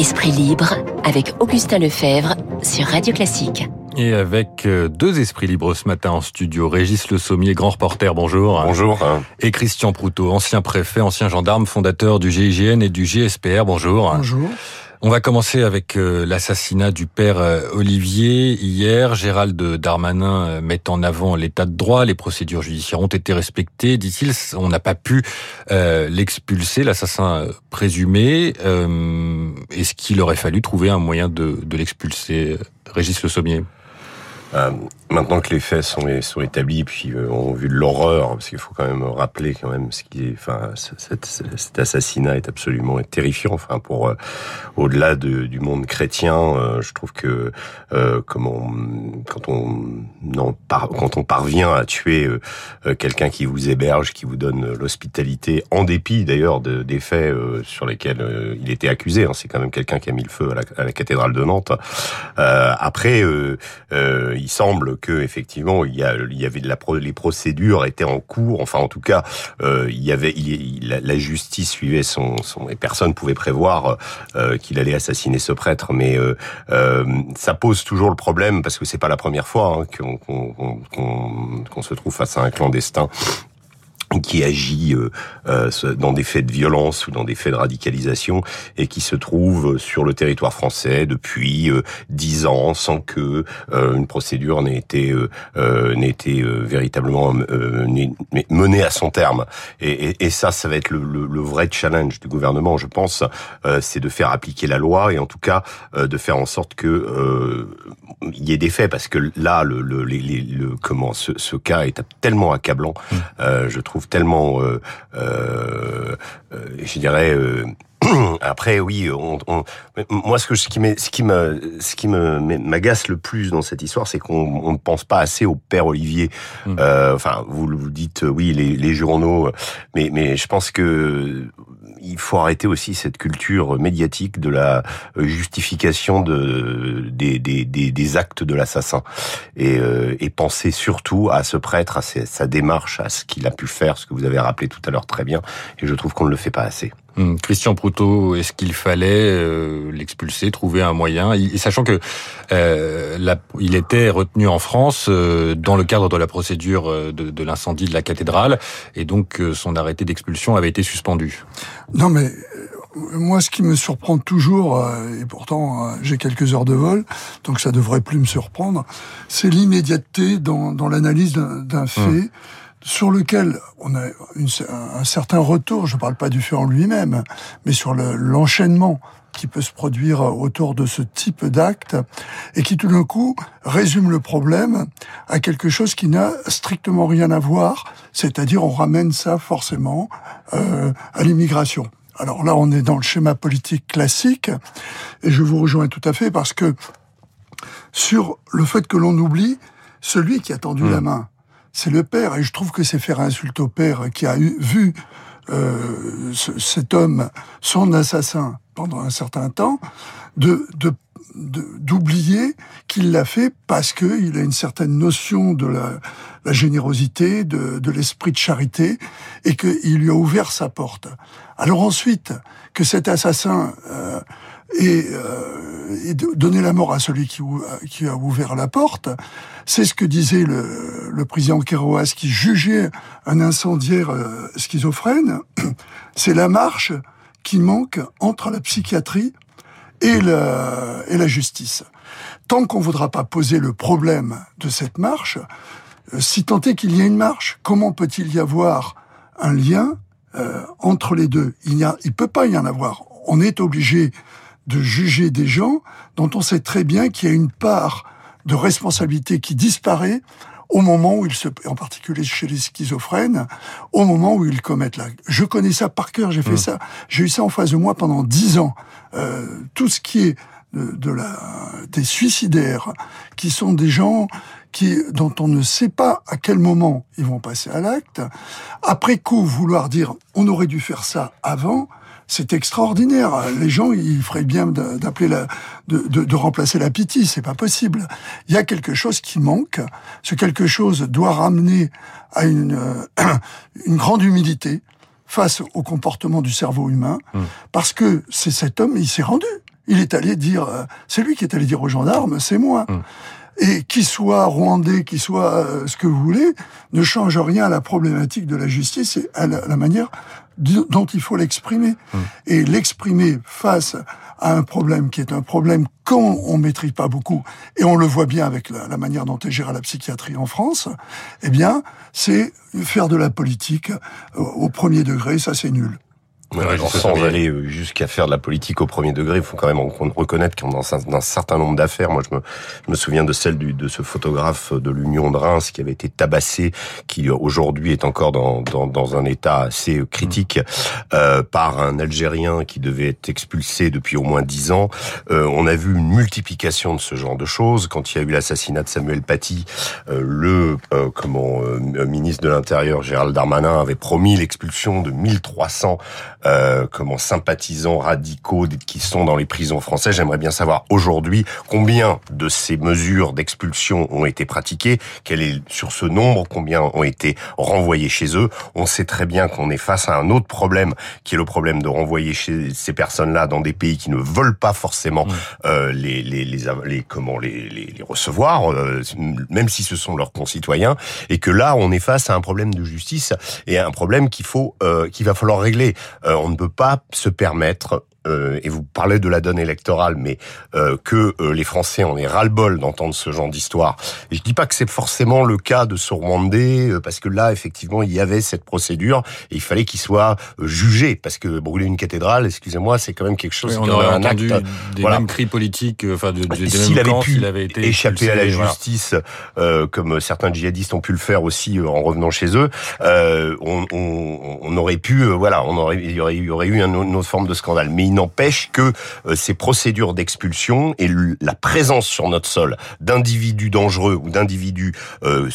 Esprit libre avec Augustin Lefebvre sur Radio Classique. Et avec euh, deux esprits libres ce matin en studio, Régis Le Sommier, grand reporter, bonjour. Bonjour. Et Christian Proutot, ancien préfet, ancien gendarme, fondateur du GIGN et du GSPR, bonjour. Bonjour. On va commencer avec euh, l'assassinat du père euh, Olivier. Hier, Gérald Darmanin euh, met en avant l'état de droit. Les procédures judiciaires ont été respectées, dit-il. On n'a pas pu l'expulser, l'assassin présumé. Est-ce qu'il aurait fallu trouver un moyen de, de l'expulser Régis Le Sommier? Euh, maintenant que les faits sont, sont établis, puis euh, on a vu l'horreur, parce qu'il faut quand même rappeler quand même ce qui est, enfin, cet, assassinat est absolument terrifiant. Enfin, pour euh, au-delà de, du monde chrétien, euh, je trouve que comme on, quand on non, par, quand on parvient à tuer quelqu'un qui vous héberge, qui vous donne l'hospitalité, en dépit d'ailleurs de, des faits sur lesquels il était accusé, hein, c'est quand même quelqu'un qui a mis le feu à la, à la cathédrale de Nantes. après il semble que effectivement il y, a, avait de la les procédures étaient en cours. Enfin, en tout cas, euh, il y avait la, justice suivait son, son et personne pouvait prévoir euh, qu'il allait assassiner ce prêtre. Mais euh, ça pose toujours le problème parce que c'est pas la première fois hein, qu'on se trouve face à un clandestin qui agit euh, euh, dans des faits de violence ou dans des faits de radicalisation et qui se trouve sur le territoire français depuis euh, dix ans sans que une procédure n'ait été n'ait été véritablement menée à son terme. Et, et, et, ça, ça va être le, le, le, vrai challenge du gouvernement, je pense, c'est de faire appliquer la loi et en tout cas de faire en sorte que il y ait des faits parce que là, le, le, le comment ce, ce, cas est tellement accablant, mmh. je trouve tellement, euh, euh, euh, je dirais. Après, oui, on, moi, ce que ce qui ce qui me, ce qui m'agace le plus dans cette histoire, c'est qu'on ne pense pas assez au père Olivier. Mmh. enfin, vous, vous dites, oui, les, les journaux, mais mais je pense que il faut arrêter aussi cette culture médiatique de la euh, justification de, des, des, des, actes de l'assassin et, euh, et, penser surtout à ce prêtre, à sa démarche, à ce qu'il a pu faire, ce que vous avez rappelé tout à l'heure très bien, et je trouve qu'on ne le fait pas assez. Hum, Christian Proutot, est-ce qu'il fallait euh, l'expulser, trouver un moyen, sachant que euh, la, il était retenu en France euh, dans le cadre de la procédure de, de l'incendie de la cathédrale, et donc son arrêté d'expulsion avait été suspendu. Non, mais moi, ce qui me surprend toujours, et pourtant j'ai quelques heures de vol, donc ça devrait plus me surprendre, c'est l'immédiateté dans, dans l'analyse d'un hum. Sur lequel on a un certain retour, je ne parle pas du fait en lui-même, mais sur l'enchaînement qui peut se produire autour de ce type d'acte, et qui tout d'un coup résume le problème à quelque chose qui n'a strictement rien à voir, c'est-à-dire on ramène ça forcément euh, à l'immigration. Alors là, on est dans le schéma politique classique, et je vous rejoins tout à fait parce que sur le fait que l'on oublie celui qui a tendu mmh. la main c'est le père. Et je trouve que c'est faire insulte au père qui a eu, vu euh, cet homme, son assassin, pendant un certain temps, de, de d'oublier qu'il l'a fait parce qu'il a une certaine notion de la, la générosité, de, de l'esprit de charité, et qu'il lui a ouvert sa porte. Alors ensuite, que cet assassin euh, ait, euh, donné la mort à celui qui, qui a ouvert la porte, c'est ce que disait le, le président Kerouas qui jugeait un incendiaire euh, schizophrène. C'est la marche qui manque entre la psychiatrie et la, et la justice. Tant qu'on ne voudra pas poser le problème de cette marche, euh, si tant est qu'il y a une marche, comment peut-il y avoir un lien euh, entre les deux? Il ne peut pas y en avoir. On est obligé de juger des gens dont on sait très bien qu'il y a une part de responsabilité qui disparaît au moment où ils se, en particulier chez les schizophrènes, au moment où ils commettent l'acte. Je connais ça par cœur, j'ai fait mmh. ça, j'ai eu ça en face de moi pendant dix ans. Euh, tout ce qui est de, la, des suicidaires, qui sont des gens qui, dont on ne sait pas à quel moment ils vont passer à l'acte. Après coup, vouloir dire on aurait dû faire ça avant, c'est extraordinaire. Les gens, ils feraient bien d'appeler la, de, de, de, remplacer la pitié. C'est pas possible. Il y a quelque chose qui manque. Ce quelque chose doit ramener à une, euh, une grande humilité face au comportement du cerveau humain, mmh. parce que c'est cet homme, il s'est rendu. Il est allé dire, euh, c'est lui qui est allé dire aux gendarmes, c'est moi. Hum. Et qu'il soit rwandais, qu'il soit euh, ce que vous voulez, ne change rien à la problématique de la justice et à la, manière dont il faut l'exprimer. Hum. Et l'exprimer face à un problème qui est un problème quand on maîtrise pas beaucoup, et on le voit bien avec la, la manière dont est gérée la psychiatrie en France, eh bien, c'est faire de la politique euh, au premier degré, ça c'est nul sans aller jusqu'à faire de la politique au premier degré, il faut quand même reconnaître qu'en dans un certain nombre d'affaires, moi je me, je me, souviens de celle du, de ce photographe de l'Union de Reims qui avait été tabassé, qui aujourd'hui est encore dans, dans, dans, un état assez critique, euh, par un Algérien qui devait être expulsé depuis au moins dix ans. Euh, on a vu une multiplication de ce genre de choses. Quand il y a eu l'assassinat de Samuel Paty, euh, le euh, comment euh, ministre de l'Intérieur Gérald Darmanin avait promis l'expulsion de 1300 euh, comment sympathisants radicaux qui sont dans les prisons françaises. J'aimerais bien savoir aujourd'hui combien de ces mesures d'expulsion ont été pratiquées, quel est sur ce nombre, combien ont été renvoyés chez eux. On sait très bien qu'on est face à un autre problème, qui est le problème de renvoyer chez ces personnes-là dans des pays qui ne veulent pas forcément mmh. euh, les, les, les, les, comment les, les, les recevoir, euh, même si ce sont leurs concitoyens, et que là on est face à un problème de justice et à un problème qu'il faut euh, qu'il va falloir régler. Euh, on ne peut pas se permettre euh, et vous parlez de la donne électorale, mais euh, que euh, les Français en aient ras-le-bol d'entendre ce genre d'histoire. Et je dis pas que c'est forcément le cas de ce Rwandais, parce que là, effectivement, il y avait cette procédure et il fallait qu'il soit jugé, parce que brûler une cathédrale, excusez-moi, c'est quand même quelque chose. Oui, on aurait entendu des mêmes cris politiques, enfin, de, des S'il avait pu avait été échapper à la justice, comme certains djihadistes ont pu le faire aussi en revenant chez eux, on, on, on, aurait pu, voilà, on aurait, il y aurait, il y aurait eu une autre forme de scandale. Mais il n'empêche que euh, ces procédures d'expulsion et la présence sur notre sol d'individus dangereux ou d'individus euh,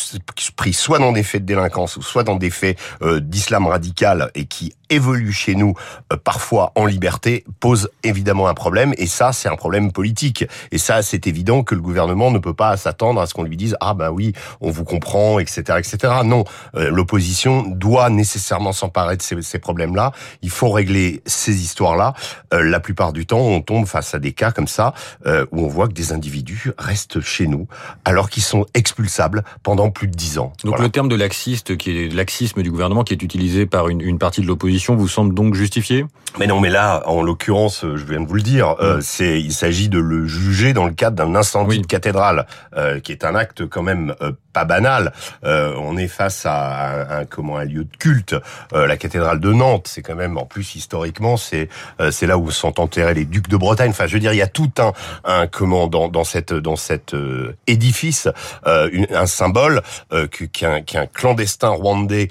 pris soit dans des faits de délinquance ou soit dans des faits euh, d'islam radical et qui évolue chez nous euh, parfois en liberté pose évidemment un problème. Et ça c'est un problème politique. Et ça c'est évident que le gouvernement ne peut pas s'attendre à ce qu'on lui dise ah ben oui on vous comprend etc etc non euh, l'opposition doit nécessairement s'emparer de ces, ces problèmes là il faut régler ces histoires là euh, la plupart du temps on tombe face à des cas comme ça où on voit que des individus restent chez nous alors qu'ils sont expulsables pendant plus de dix ans. Donc le terme de laxiste qui est laxisme du gouvernement qui est utilisé par une, une partie de l'opposition vous semble donc justifiée? Mais non, mais là, en l'occurrence, je viens de vous le dire, euh, c'est il s'agit de le juger dans le cadre d'un incendie de cathédrale, euh, qui est un acte quand même euh, pas banal. on est face à un, comment un lieu de culte, la cathédrale de Nantes. C'est quand même en plus historiquement, c'est c'est là où sont enterrés les ducs de Bretagne. Enfin, je veux dire, il y a tout un un comment dans dans cette dans cet édifice un symbole qu'un qu'un clandestin rwandais,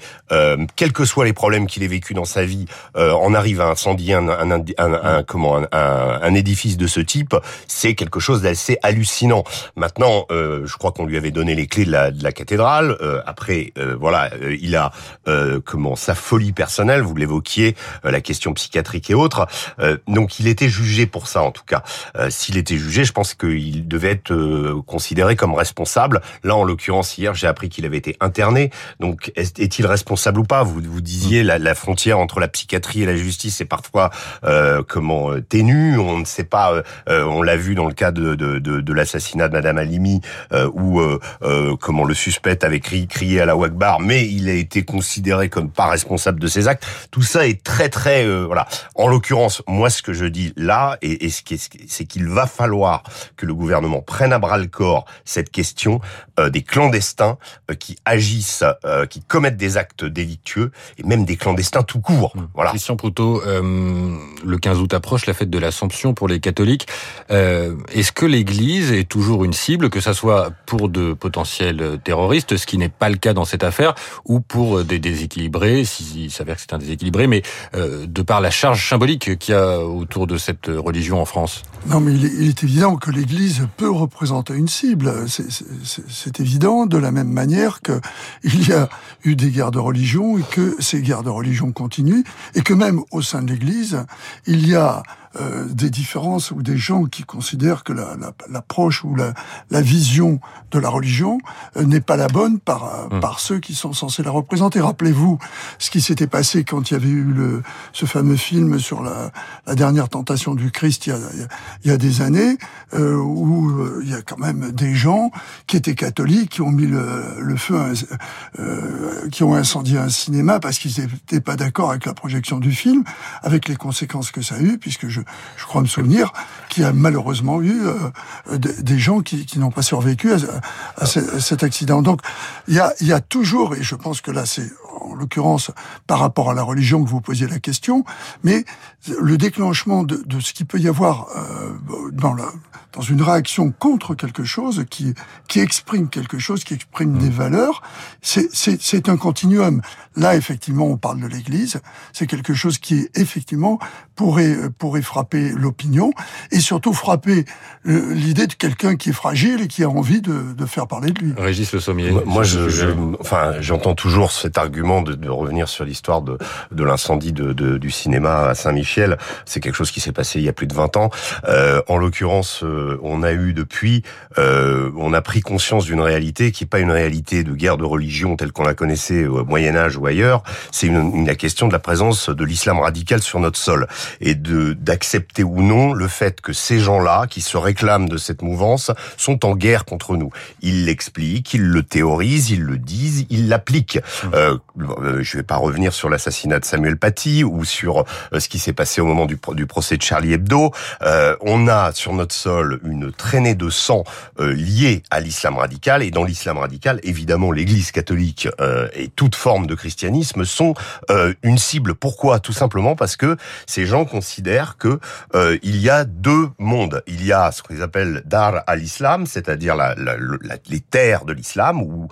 quels que soient les problèmes qu'il ait vécu dans sa vie, en arrive à incendier un, un, un, comment un, un, édifice de ce type, c'est quelque chose d'assez hallucinant. Maintenant, je crois qu'on lui avait donné les clés de la de la cathédrale. Euh, après, euh, voilà, euh, il a comment sa folie personnelle. Vous l'évoquiez, la question psychiatrique et autres. donc, il était jugé pour ça, en tout cas. S'il était jugé, je pense qu'il devait être considéré comme responsable. Là, en l'occurrence, hier, j'ai appris qu'il avait été interné. Donc, est-il responsable ou pas? Vous vous disiez la, la, frontière entre la psychiatrie et la justice est parfois comment ténue. On ne sait pas. on l'a vu dans le cas de, de, de, de l'assassinat de Madame Alimi, où comment le suspect avait crié, crié à la Wagbar, mais il a été considéré comme pas responsable de ses actes. Tout ça est très très euh, voilà. En l'occurrence, moi ce que je dis là, et, et c'est qu'il va falloir que le gouvernement prenne à bras le corps cette question euh, des clandestins euh, qui agissent, qui commettent des actes délictueux et même des clandestins tout court. Mmh. Voilà. Christian Proutot, le 15 août approche, la fête de l'Assomption pour les catholiques. Est-ce que l'Église est toujours une cible, que ça soit pour de potentiels terroristes, ce qui n'est pas le cas dans cette affaire, ou pour des déséquilibrés, s'il s'avère que c'est un déséquilibré, mais euh, de par la charge symbolique qu'il y a autour de cette religion en France. Non, mais il est, évident que l'Église peut représenter une cible. C'est évident, de la même manière qu'il y a eu des guerres de religion et que ces guerres de religion continuent, et que même au sein de l'Église, il y a euh, des différences ou des gens qui considèrent que l'approche la, ou la, la, vision de la religion euh, n'est pas la bonne par, mmh. par ceux qui sont censés la représenter. Rappelez-vous ce qui s'était passé quand il y avait eu le, ce fameux film sur la, la dernière tentation du Christ il y a, il y a des années, euh, où euh, il y a quand même des gens qui étaient catholiques, qui ont mis le, le feu, euh, qui ont incendié un cinéma parce qu'ils n'étaient pas d'accord avec la projection du film, avec les conséquences que ça a eu, puisque je, je crois me souvenir qu'il y a malheureusement eu euh, des gens qui, n'ont pas survécu à, cet accident. Donc il y a toujours, et je pense que là c'est en l'occurrence par rapport à la religion que vous posiez la question, mais le déclenchement de, de ce qu'il peut y avoir euh, dans, la, dans une réaction contre quelque chose qui, qui exprime quelque chose, qui exprime mmh. des valeurs, c'est un continuum. Là, effectivement, on parle de l'Église, c'est quelque chose qui, effectivement, pourrait, pourrait frapper l'opinion et surtout frapper euh, l'idée de quelqu'un qui est fragile et qui a envie de, de faire parler de lui. Régis Le Sommier. Moi, je, je, enfin, j'entends toujours cet argument de, de revenir sur l'histoire de, de l'incendie de, de, du cinéma à Saint-Michel. C'est quelque chose qui s'est passé il y a plus de 20 ans. Euh, en l'occurrence, euh, on a eu depuis, euh, on a pris conscience d'une réalité qui n'est pas une réalité de guerre de religion telle qu'on la connaissait au Moyen Âge ou ailleurs. C'est une, une, la question de la présence de l'islam radical sur notre sol et de d'accepter ou non le fait que ces gens-là, qui se réclament de cette mouvance, sont en guerre contre nous. Ils l'expliquent, ils le théorisent, ils le disent, ils l'appliquent. Mmh. Euh, euh, je vais pas revenir sur l'assassinat de Samuel Paty ou sur euh, ce qui s'est passé au moment du, procès de Charlie Hebdo. Euh, on a sur notre sol une traînée de sang euh, liée à l'islam radical et dans l'islam radical, évidemment, l'Église catholique euh, et toute forme de christianisme sont une cible. Pourquoi? Tout simplement parce que ces gens considèrent que il y a deux mondes. Il y a ce qu'ils appellent dar al-Islam, c'est-à-dire la, la, la, les terres de l'islam où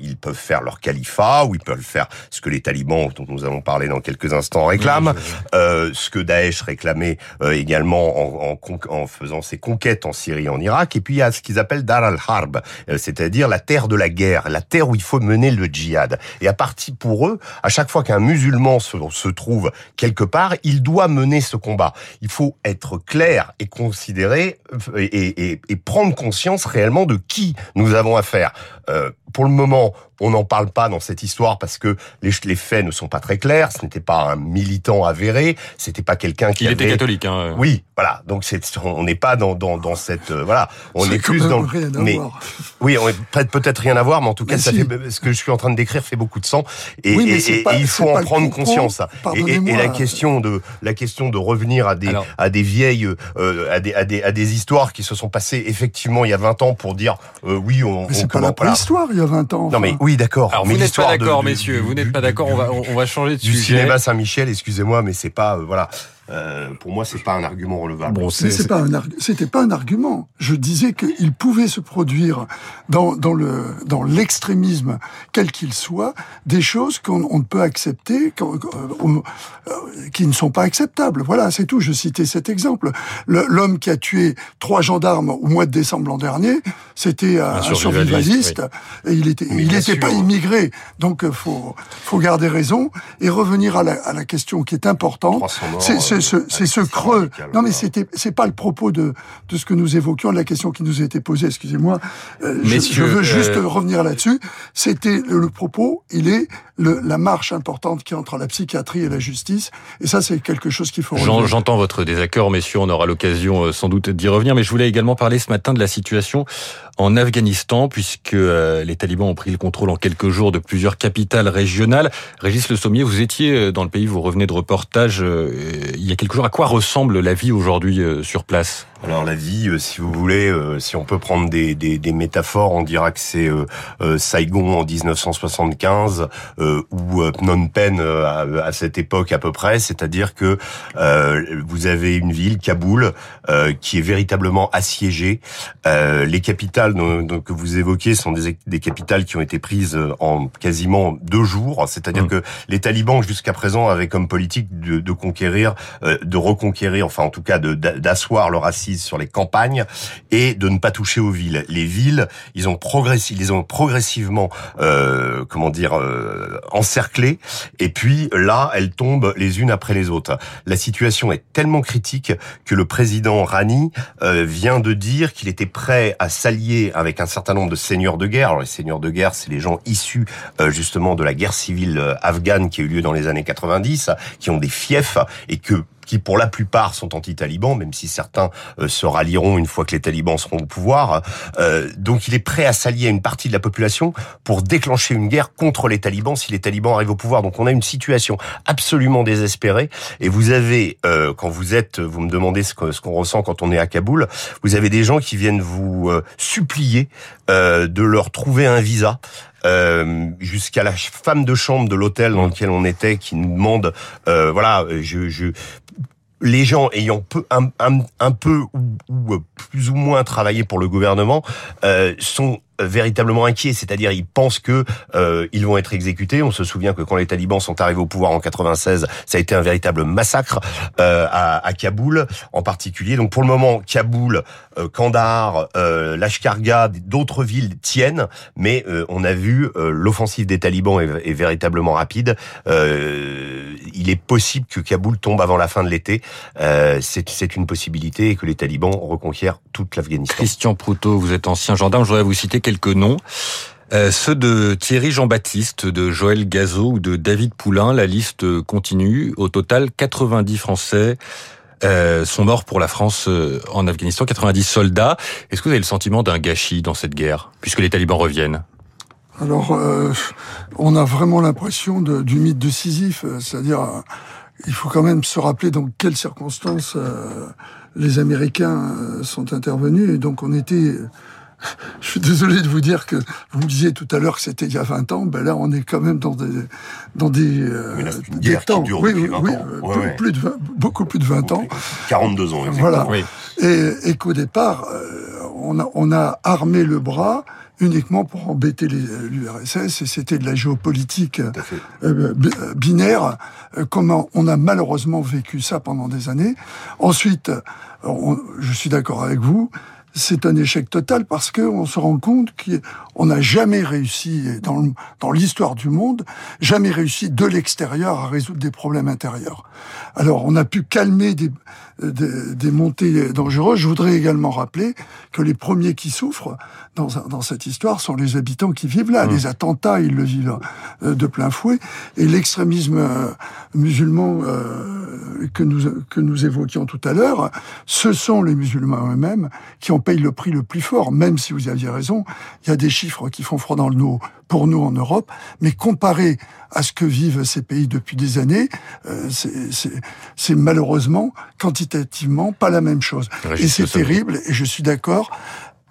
ils peuvent faire leur califat, où ils peuvent faire ce que les talibans, dont nous allons parler dans quelques instants, réclament, euh, ce que Daesh réclamait euh, également en, en, en, faisant ses conquêtes en Syrie et en Irak. Et puis il y a ce qu'ils appellent Dar al-Harb, euh, c'est-à-dire la terre de la guerre, la terre où il faut mener le djihad. Et à partir pour eux, à chaque fois qu'un musulman se, se trouve quelque part, il doit mener ce combat. Il faut être clair et considérer et, et, et prendre conscience réellement de qui nous avons affaire. Euh, pour le moment, on n'en parle pas dans cette histoire parce que les, les faits ne sont pas très clairs. Ce n'était pas un militant avéré, c'était pas quelqu'un qui il avait... était catholique. Hein. Oui, voilà. Donc c'est, on n'est pas dans, dans, dans cette euh, voilà. On est, plus dans. Rien mais voir. oui, on est peut-être peut-être rien à voir, mais en tout cas, Mais ça si. fait ce que je suis en train de décrire fait beaucoup de sang et, Oui, mais et- c'est et- pas- et il faut en prendre conscience. Et, et- et la question de la question de revenir à des Alors. à des vieilles euh, à des à des à des histoires qui se sont passées effectivement il y a 20 ans pour dire euh, oui on, Mais on c'est pas la voilà. préhistoire, il y a 20 ans. Non mais oui d'accord. Alors mais vous n'êtes pas d'accord, messieurs. Du- Vous n'êtes du- pas d'accord. On va on, on va changer de du sujet. cinéma Saint-Michel, excusez-moi, mais c'est pas euh, voilà. Euh, pour moi, c'est pas un argument relevable. Bon, c'est c'est pas un arg- c'était pas un argument. Je disais qu'il pouvait se produire dans, dans le dans l'extrémisme quel qu'il soit des choses qu'on on ne peut accepter qu'on- qu'on- on- euh, qui ne sont pas acceptables. Voilà, c'est tout. Je citais cet exemple. Le- L'homme qui a tué trois gendarmes au mois de décembre l'an dernier, c'était un, Un un survivaliste, survivaliste et il était Mais il n'était pas immigré. Donc euh, faut faut garder raison et revenir à la, à la question qui est importante. 300 morts, C'est c'est ce, c'est ce creux. Non, mais c'était, c'est pas le propos de, de ce que nous évoquions, de la question qui nous a été posée, excusez-moi. Euh, je- je, veux juste euh, revenir là-dessus. C'était le, le propos, il est le, la marche importante qui est entre la psychiatrie et la justice. Et ça, c'est quelque chose qu'il faut. J'entends votre désaccord, messieurs. On aura l'occasion euh, sans doute d'y revenir. Mais je voulais également parler ce matin de la situation en Afghanistan, puisque euh, les talibans ont pris le contrôle en quelques jours de plusieurs capitales régionales. Régis Le Sommier, vous étiez euh, dans le pays, vous revenez de reportage euh, il y a quelques jours. À quoi ressemble la vie aujourd'hui sur place? Alors la vie, euh, si vous voulez, euh, si on peut prendre des, des, des métaphores, on dira que c'est euh, euh, Saigon en 1975 euh, ou euh, Phnom Penh euh, à, à cette époque à peu près. C'est-à-dire que euh, vous avez une ville, Kaboul, euh, qui est véritablement assiégée. Euh, les capitales dont- dont- que vous évoquez sont des, des capitales qui ont été prises en quasiment deux jours. C'est-à-dire Mm. que les talibans jusqu'à présent avaient comme politique de, de conquérir de reconquérir, enfin en tout cas d'asseoir leur sur les campagnes et de ne pas toucher aux villes. Les villes, ils ont progressé, ils ont progressivement, comment dire, encerclées. Et puis là, elles tombent les unes après les autres. La situation est tellement critique que le président Rani vient de dire qu'il était prêt à s'allier avec un certain nombre de seigneurs de guerre. Alors les seigneurs de guerre, c'est les gens issus justement de la guerre civile afghane qui a eu lieu dans les années 90, qui ont des fiefs et que qui pour la plupart sont anti-talibans, même si certains euh, se rallieront une fois que les talibans seront au pouvoir. Euh, donc il est prêt à s'allier à une partie de la population pour déclencher une guerre contre les talibans si les talibans arrivent au pouvoir. Donc on a une situation absolument désespérée. Et vous avez, euh, quand vous êtes, vous me demandez ce qu'on ce qu'on ressent quand on est à Kaboul, vous avez des gens qui viennent vous supplier de leur trouver un visa. Euh, jusqu'à la femme de chambre de l'hôtel dans lequel on était qui nous demande euh, voilà je, je les gens ayant peu, un, peu ou, ou, plus ou moins travaillé pour le gouvernement euh, sont véritablement inquiets, c'est-à-dire ils pensent que euh, ils vont être exécutés. On se souvient que quand les talibans sont arrivés au pouvoir en 96, ça a été un véritable massacre euh, à, à, Kaboul en particulier. Donc pour le moment, Kaboul, euh, Kandahar, euh, Lashkargah, d'autres villes tiennent, mais euh, on a vu euh, l'offensive des talibans est, est véritablement rapide. il est possible que Kaboul tombe avant la fin de l'été. C'est une possibilité et que les talibans reconquièrent toute l'Afghanistan. Christian Proutot, vous êtes ancien gendarme. Je voudrais vous citer quelques noms. Euh, ceux de Thierry Jean-Baptiste, de Joël Gazot ou de David Poulain, la liste continue. Au total, 90 Français euh, sont morts pour la France euh, en Afghanistan, 90 soldats. Est-ce que vous avez le sentiment d'un gâchis dans cette guerre, puisque les talibans reviennent? Alors, euh, on a vraiment l'impression du mythe de Sisyphe, c'est-à-dire, il faut quand même se rappeler dans quelles circonstances les Américains sont intervenus, et donc on était je suis désolé de vous dire que vous me disiez tout à l'heure que c'était il y a 20 ans. Ben là, on est quand même dans des dans des, euh, des temps. Qui oui, oui, oui ouais, plus, de 20, beaucoup plus de 20 ans. 42 ans. Exactement. Voilà. Et, et qu'au départ, euh, on a on a armé le bras uniquement pour embêter l'URSS et c'était de la géopolitique euh, euh, binaire. Comment on a malheureusement vécu ça pendant des années. Ensuite, on, je suis d'accord avec vous c'est un échec total parce qu'on se rend compte qu'on n'a jamais réussi dans, l'histoire du monde, jamais réussi de l'extérieur à résoudre des problèmes intérieurs. Alors on a pu calmer des, des, des, montées dangereuses. Je voudrais également rappeler que les premiers qui souffrent dans, dans cette histoire sont les habitants qui vivent là. Mmh. Les attentats, ils le vivent euh, de plein fouet. Et l'extrémisme euh, musulman euh, que, nous, que nous évoquions tout à l'heure, ce sont les musulmans eux-mêmes qui en payent le prix le plus fort, même si vous aviez raison. Il y a des chiffres qui font froid dans le dos pour nous en Europe, mais comparé à ce que vivent ces pays depuis des années, euh, c'est malheureusement quantitativement pas la même chose. Et c'est terrible, et je suis d'accord.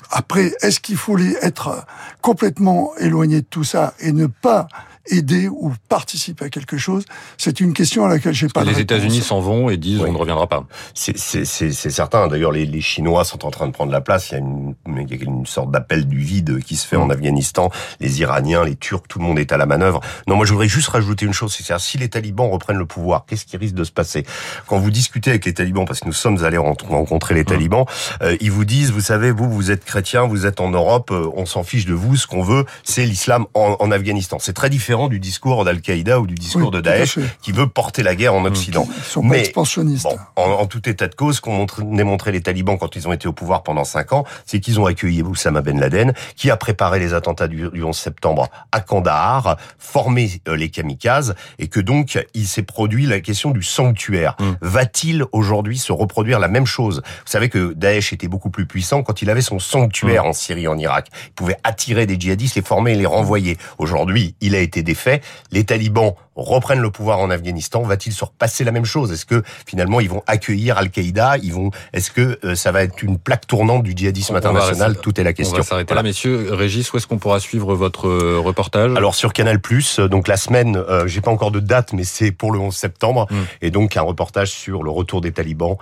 Après, est-ce qu'il faut être complètement éloigné de tout ça et ne pas aider ou participer à quelque chose C'est une question à laquelle j'ai pas. les États-Unis s'en vont et disent on ne reviendra pas. C'est certain. D'ailleurs, les, les, Chinois sont en train de prendre la place. Il y a une, il y a une sorte d'appel du vide qui se fait en mm. Afghanistan. Les Iraniens, les Turcs, tout le monde est à la manœuvre. Non, moi je voudrais juste rajouter une chose, c'est si les talibans reprennent le pouvoir, qu'est-ce qui risque de se passer? Quand vous discutez avec les talibans, parce que nous sommes allés rencontrer les mm. talibans, euh, ils vous disent, vous savez, vous, vous êtes chrétien, vous êtes en Europe, euh, on s'en fiche de vous. Ce qu'on veut, c'est l'islam en, en Afghanistan. C'est très différent du discours d'Al-Qaïda ou du discours de Daesh qui veut porter la guerre en mmh. Occident. Ils sont Mais, expansionnistes. Bon, en, tout état de cause, qu'ont montré, montré les talibans quand ils ont été au pouvoir pendant cinq ans, c'est qu'ils ont accueilli Oussama Ben Laden, qui a préparé les attentats du, 11 septembre à Kandahar, formé euh, les kamikazes, et que donc il s'est produit la question du sanctuaire. Mmh. Va-t-il aujourd'hui se reproduire la même chose? Vous savez que Daesh était beaucoup plus puissant quand il avait son sanctuaire mmh. en Syrie, en Irak. Il pouvait attirer des djihadistes, les former et les renvoyer. Aujourd'hui, il a été défait. Les talibans reprennent le pouvoir en Afghanistan, va-t-il se repasser la même chose? Est-ce que finalement ils vont accueillir Al-Qaïda? Ils vont Est-ce que euh, ça va être une plaque tournante du djihadisme international? Tout est la question. On va s'arrêter là, messieurs. Régis, où est-ce qu'on pourra suivre votre euh, reportage? Alors sur Canal+, euh, donc la semaine, j'ai pas encore de date, mais c'est pour le 11 septembre, hmm. et donc un reportage sur le retour des talibans,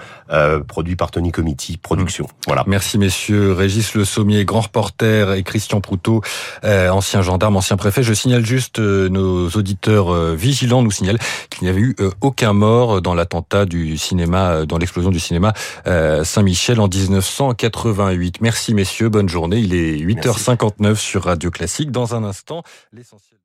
produit par Tony Committee Production. Hmm. Voilà. Merci messieurs. Régis Le Sommier, grand reporter, et Christian Proutot, ancien gendarme, ancien préfet. Je signale juste nos auditeurs vigilants nous signalent qu'il n'y avait eu aucun mort dans l'attentat du cinéma, dans l'explosion du cinéma Saint-Michel en 1988. Merci messieurs, bonne journée. Il est 8h59 sur Radio Classique. Dans un instant, l'essentiel.